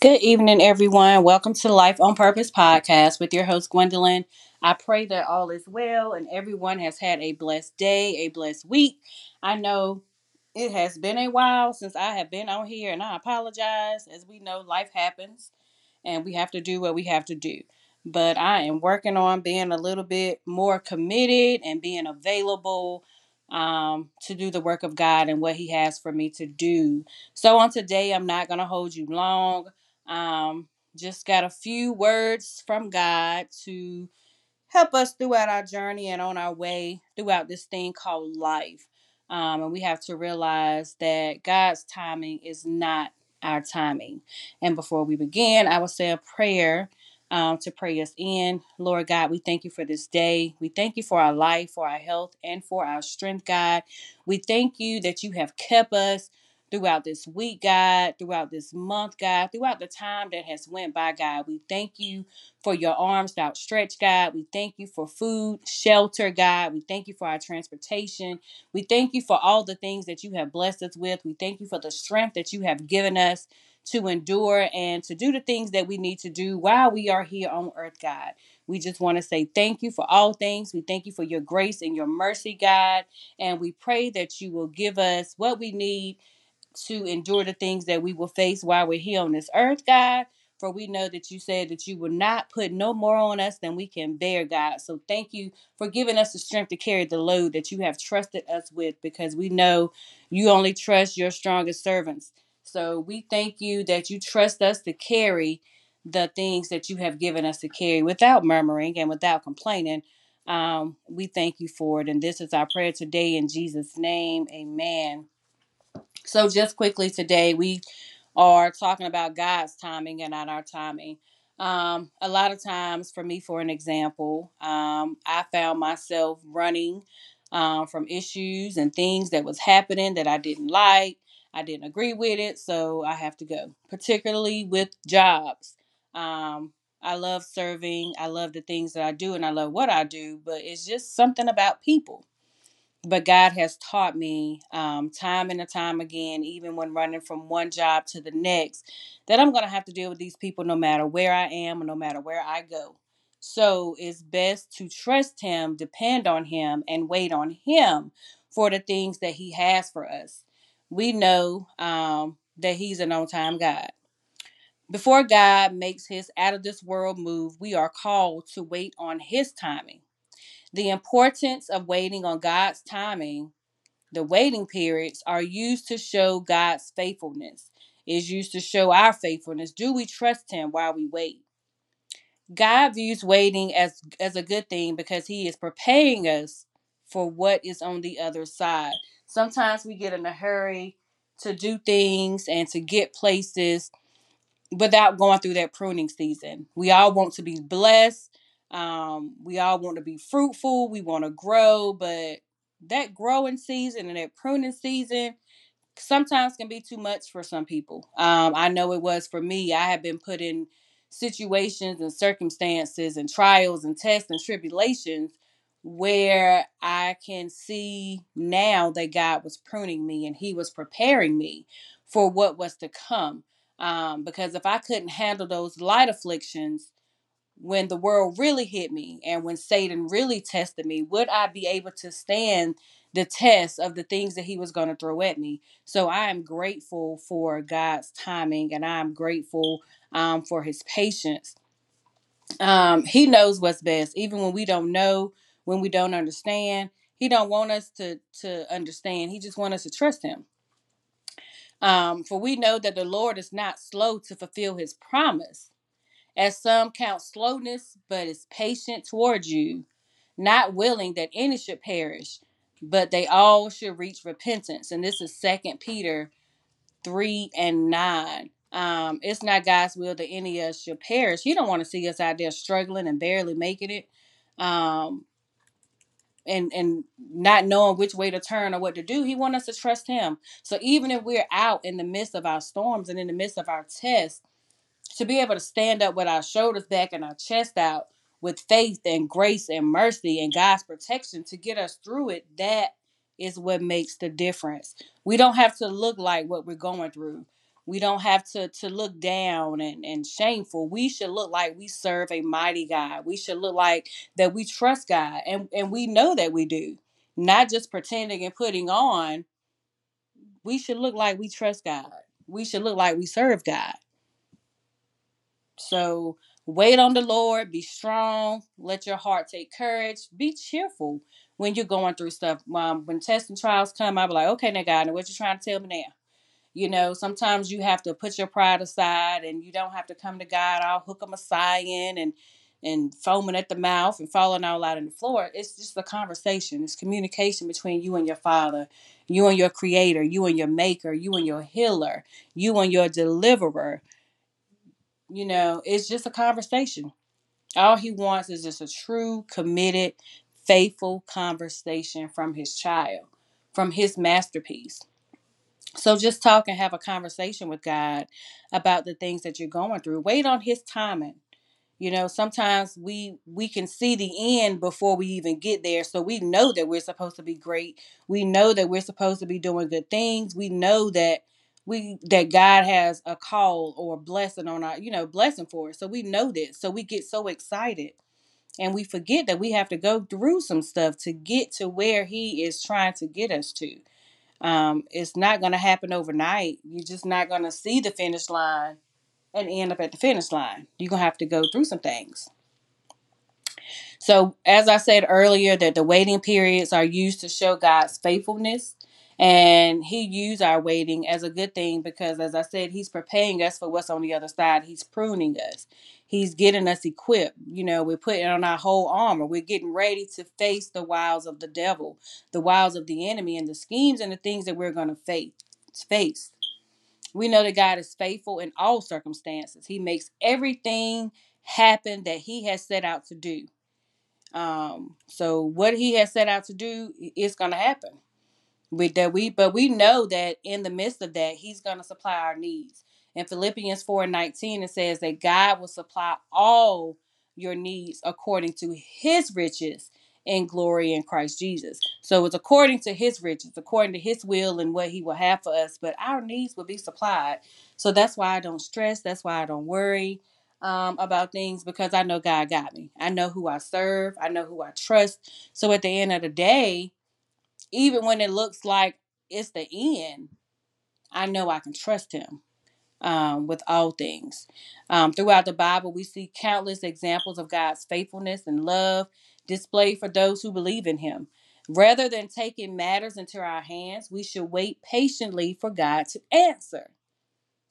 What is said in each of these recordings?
Good evening, everyone. Welcome to Life on Purpose podcast with your host, Gwendolyn. I pray that all is well and everyone has had a blessed day, a blessed week. I know it has been a while since I have been on here, and I apologize. As we know, life happens and we have to do what we have to do. But I am working on being a little bit more committed and being available um, to do the work of God and what He has for me to do. So, on today, I'm not going to hold you long. Um, just got a few words from God to help us throughout our journey and on our way throughout this thing called life. Um, and we have to realize that God's timing is not our timing. And before we begin, I will say a prayer um, to pray us in. Lord God, we thank you for this day. We thank you for our life, for our health, and for our strength, God. We thank you that you have kept us throughout this week, God, throughout this month, God, throughout the time that has went by, God. We thank you for your arms outstretched, God. We thank you for food, shelter, God. We thank you for our transportation. We thank you for all the things that you have blessed us with. We thank you for the strength that you have given us to endure and to do the things that we need to do while we are here on earth, God. We just want to say thank you for all things. We thank you for your grace and your mercy, God. And we pray that you will give us what we need to endure the things that we will face while we're here on this earth, God. For we know that you said that you will not put no more on us than we can bear, God. So thank you for giving us the strength to carry the load that you have trusted us with because we know you only trust your strongest servants. So we thank you that you trust us to carry the things that you have given us to carry without murmuring and without complaining. Um, we thank you for it. And this is our prayer today in Jesus' name. Amen. So, just quickly today, we are talking about God's timing and not our timing. Um, a lot of times, for me, for an example, um, I found myself running um, from issues and things that was happening that I didn't like. I didn't agree with it, so I have to go. Particularly with jobs, um, I love serving. I love the things that I do, and I love what I do. But it's just something about people but God has taught me um, time and time again, even when running from one job to the next, that I'm going to have to deal with these people no matter where I am or no matter where I go. So it's best to trust Him, depend on Him, and wait on Him for the things that He has for us. We know um, that He's an on time God. Before God makes His out of this world move, we are called to wait on His timing. The importance of waiting on God's timing, the waiting periods are used to show God's faithfulness. Is used to show our faithfulness. Do we trust him while we wait? God views waiting as as a good thing because he is preparing us for what is on the other side. Sometimes we get in a hurry to do things and to get places without going through that pruning season. We all want to be blessed. Um, we all want to be fruitful. We want to grow, but that growing season and that pruning season sometimes can be too much for some people. Um, I know it was for me. I have been put in situations and circumstances and trials and tests and tribulations where I can see now that God was pruning me and He was preparing me for what was to come. Um, because if I couldn't handle those light afflictions, when the world really hit me and when Satan really tested me, would I be able to stand the test of the things that he was going to throw at me? So I am grateful for God's timing and I'm grateful um, for his patience. Um, he knows what's best, even when we don't know, when we don't understand. He don't want us to to understand. He just want us to trust him. Um, for we know that the Lord is not slow to fulfill his promise as some count slowness, but is patient towards you, not willing that any should perish, but they all should reach repentance. And this is Second Peter 3 and 9. Um, it's not God's will that any of us should perish. He don't want to see us out there struggling and barely making it. Um, and and not knowing which way to turn or what to do he wants us to trust him so even if we're out in the midst of our storms and in the midst of our tests to be able to stand up with our shoulders back and our chest out with faith and grace and mercy and God's protection to get us through it, that is what makes the difference. We don't have to look like what we're going through. We don't have to to look down and, and shameful. We should look like we serve a mighty God. We should look like that we trust God. And and we know that we do. Not just pretending and putting on. We should look like we trust God. We should look like we serve God. So wait on the Lord, be strong, let your heart take courage, be cheerful when you're going through stuff. Um, when tests and trials come, I'll be like, okay, now God, what you trying to tell me now? You know, sometimes you have to put your pride aside and you don't have to come to God all hook a messiah in and and foaming at the mouth and falling all out on the floor. It's just a conversation. It's communication between you and your father, you and your creator, you and your maker, you and your healer, you and your deliverer. You know, it's just a conversation. All he wants is just a true, committed, faithful conversation from his child, from his masterpiece. So just talk and have a conversation with God about the things that you're going through. Wait on his timing. You know, sometimes we we can see the end before we even get there. So we know that we're supposed to be great. We know that we're supposed to be doing good things. We know that we that God has a call or a blessing on our, you know, blessing for us. So we know this. So we get so excited and we forget that we have to go through some stuff to get to where he is trying to get us to. Um, it's not going to happen overnight. You're just not going to see the finish line and end up at the finish line. You're going to have to go through some things. So, as I said earlier, that the waiting periods are used to show God's faithfulness. And he used our waiting as a good thing because, as I said, he's preparing us for what's on the other side. He's pruning us. He's getting us equipped. You know, we're putting on our whole armor. We're getting ready to face the wiles of the devil, the wiles of the enemy, and the schemes and the things that we're going to face. Face. We know that God is faithful in all circumstances. He makes everything happen that He has set out to do. Um, so what He has set out to do is going to happen. With that we but we know that in the midst of that, He's going to supply our needs. In Philippians 4 and 19, it says that God will supply all your needs according to his riches in glory in Christ Jesus. So it's according to his riches, according to his will and what he will have for us, but our needs will be supplied. So that's why I don't stress, that's why I don't worry um, about things because I know God got me. I know who I serve, I know who I trust. So at the end of the day, even when it looks like it's the end, I know I can trust him um, with all things. Um, throughout the Bible, we see countless examples of God's faithfulness and love displayed for those who believe in him. Rather than taking matters into our hands, we should wait patiently for God to answer.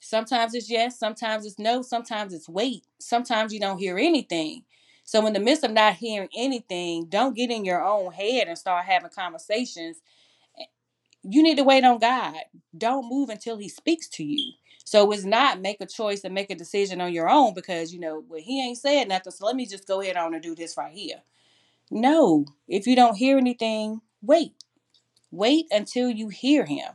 Sometimes it's yes, sometimes it's no, sometimes it's wait, sometimes you don't hear anything. So, in the midst of not hearing anything, don't get in your own head and start having conversations eh, you need to wait on God. Don't move until He speaks to you. So it's not make a choice and make a decision on your own because you know well He ain't said nothing. So let me just go ahead on and do this right here. No, if you don't hear anything, wait. Wait until you hear Him.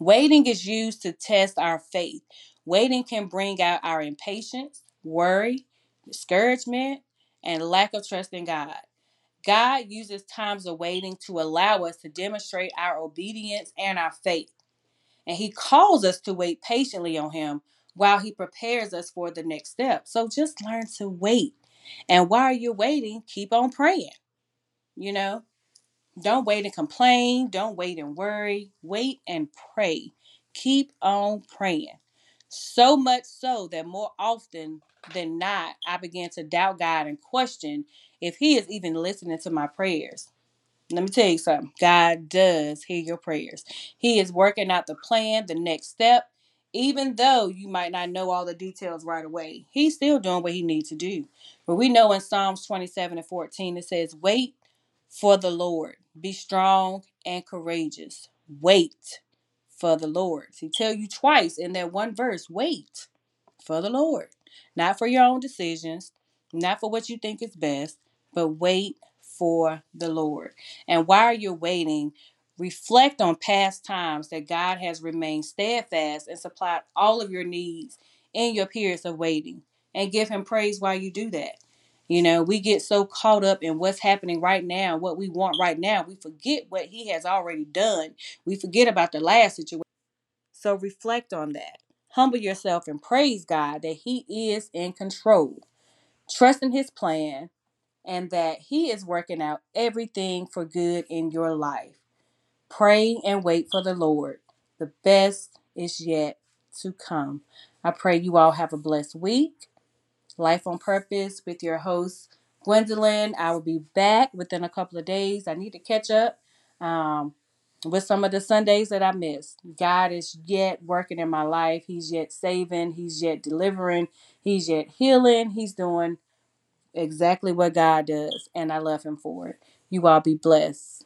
Waiting is used to test our faith. Waiting can bring out our impatience, worry, discouragement, and lack of trust in God. God uses times of waiting to allow us to demonstrate our obedience and our faith. And He calls us to wait patiently on Him while He prepares us for the next step. So just learn to wait. And while you're waiting, keep on praying. You know, don't wait and complain. Don't wait and worry. Wait and pray. Keep on praying. So much so that more often than not, I began to doubt God and question if He is even listening to my prayers. Let me tell you something God does hear your prayers. He is working out the plan, the next step. Even though you might not know all the details right away, He's still doing what He needs to do. But we know in Psalms 27 and 14, it says, Wait for the Lord. Be strong and courageous. Wait for the Lord. He tell you twice in that one verse, wait for the Lord. Not for your own decisions, not for what you think is best, but wait for the Lord. And while you're waiting, reflect on past times that God has remained steadfast and supplied all of your needs in your periods of waiting. And give him praise while you do that. You know, we get so caught up in what's happening right now, what we want right now, we forget what he has already done. We forget about the last situation. So reflect on that. Humble yourself and praise God that He is in control. Trust in His plan and that He is working out everything for good in your life. Pray and wait for the Lord. The best is yet to come. I pray you all have a blessed week. Life on Purpose with your host, Gwendolyn. I will be back within a couple of days. I need to catch up um, with some of the Sundays that I missed. God is yet working in my life. He's yet saving. He's yet delivering. He's yet healing. He's doing exactly what God does, and I love Him for it. You all be blessed.